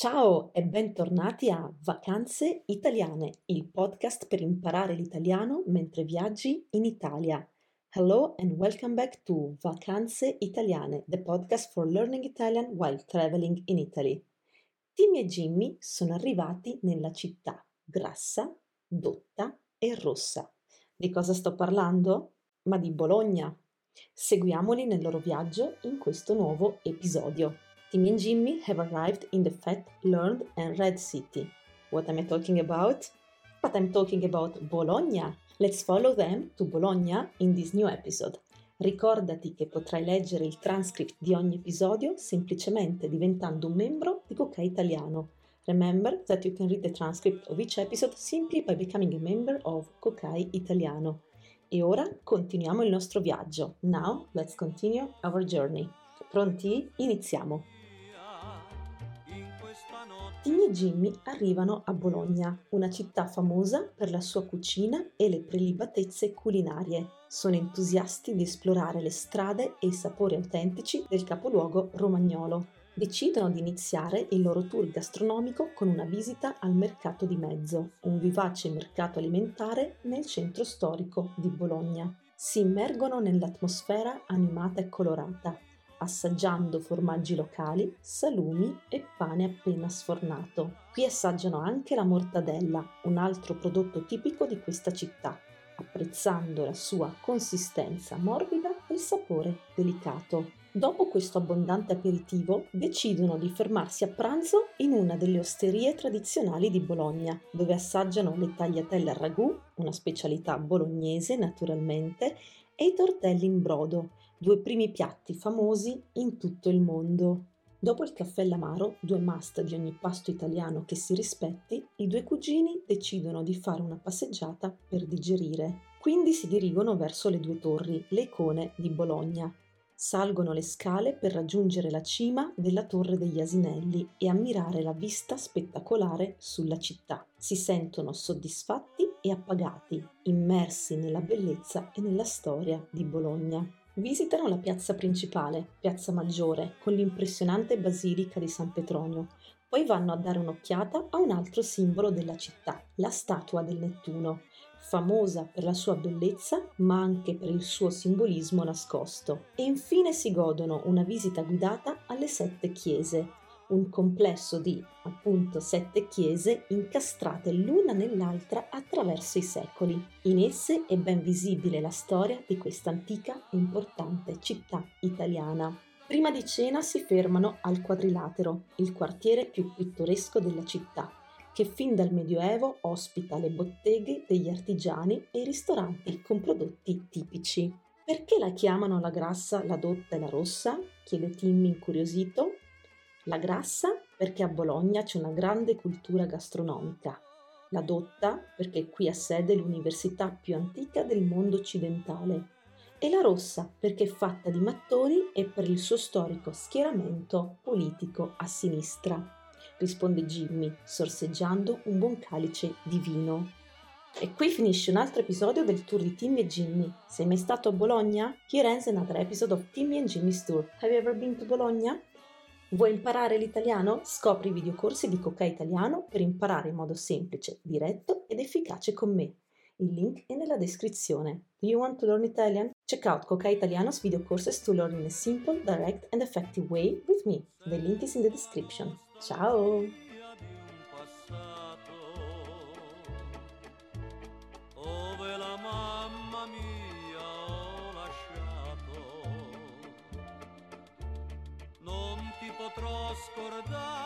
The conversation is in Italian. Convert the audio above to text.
Ciao e bentornati a Vacanze Italiane, il podcast per imparare l'italiano mentre viaggi in Italia. Hello and welcome back to Vacanze Italiane, the podcast for learning Italian while traveling in Italy. Timmy e Jimmy sono arrivati nella città grassa, dotta e rossa. Di cosa sto parlando? Ma di Bologna. Seguiamoli nel loro viaggio in questo nuovo episodio. Timmy and Jimmy have arrived in the fat, learned, and red city. What am I talking about? But I'm talking about Bologna. Let's follow them to Bologna in this new episode. Ricordati che potrai leggere il transcript di ogni episodio semplicemente diventando un membro di Coca Italiano. Remember that you can read the transcript of each episode simply by becoming a member of Kokai Italiano. E ora continuiamo il nostro viaggio. Now let's continue our journey. Pronti? Iniziamo! Timmy e Jimmy arrivano a Bologna, una città famosa per la sua cucina e le prelibatezze culinarie. Sono entusiasti di esplorare le strade e i sapori autentici del capoluogo romagnolo. Decidono di iniziare il loro tour gastronomico con una visita al mercato di mezzo, un vivace mercato alimentare nel centro storico di Bologna. Si immergono nell'atmosfera animata e colorata, assaggiando formaggi locali, salumi e pane appena sfornato. Qui assaggiano anche la mortadella, un altro prodotto tipico di questa città, apprezzando la sua consistenza morbida e il sapore delicato. Dopo questo abbondante aperitivo decidono di fermarsi a pranzo in una delle osterie tradizionali di Bologna, dove assaggiano le tagliatelle a ragù, una specialità bolognese naturalmente, e i tortelli in brodo, due primi piatti famosi in tutto il mondo. Dopo il caffè l'amaro, due must di ogni pasto italiano che si rispetti, i due cugini decidono di fare una passeggiata per digerire. Quindi si dirigono verso le due torri, le icone di Bologna. Salgono le scale per raggiungere la cima della Torre degli Asinelli e ammirare la vista spettacolare sulla città. Si sentono soddisfatti e appagati, immersi nella bellezza e nella storia di Bologna. Visitano la piazza principale, Piazza Maggiore, con l'impressionante basilica di San Petronio. Poi vanno a dare un'occhiata a un altro simbolo della città, la statua del Nettuno, famosa per la sua bellezza ma anche per il suo simbolismo nascosto. E infine si godono una visita guidata alle sette chiese, un complesso di appunto sette chiese incastrate l'una nell'altra attraverso i secoli. In esse è ben visibile la storia di questa antica e importante città italiana. Prima di cena si fermano al Quadrilatero, il quartiere più pittoresco della città, che fin dal Medioevo ospita le botteghe degli artigiani e i ristoranti con prodotti tipici. Perché la chiamano la grassa, la dotta e la rossa? chiede Timmy incuriosito. La grassa perché a Bologna c'è una grande cultura gastronomica. La dotta perché qui ha sede l'università più antica del mondo occidentale. E la rossa perché è fatta di mattoni e per il suo storico schieramento politico a sinistra, risponde Jimmy, sorseggiando un buon calice di vino. E qui finisce un altro episodio del tour di Timmy e Jimmy. Sei mai stato a Bologna? Here ends another episode of Timmy and Jimmy's tour. Have you ever been to Bologna? Vuoi imparare l'italiano? Scopri i videocorsi di Coca Italiano per imparare in modo semplice, diretto ed efficace con me. Il link è nella descrizione. Do you want to learn Italian? Check out Coca Italiano's video courses to learn in a simple, direct and effective way with me. The link is in the description. Ciao! oscordar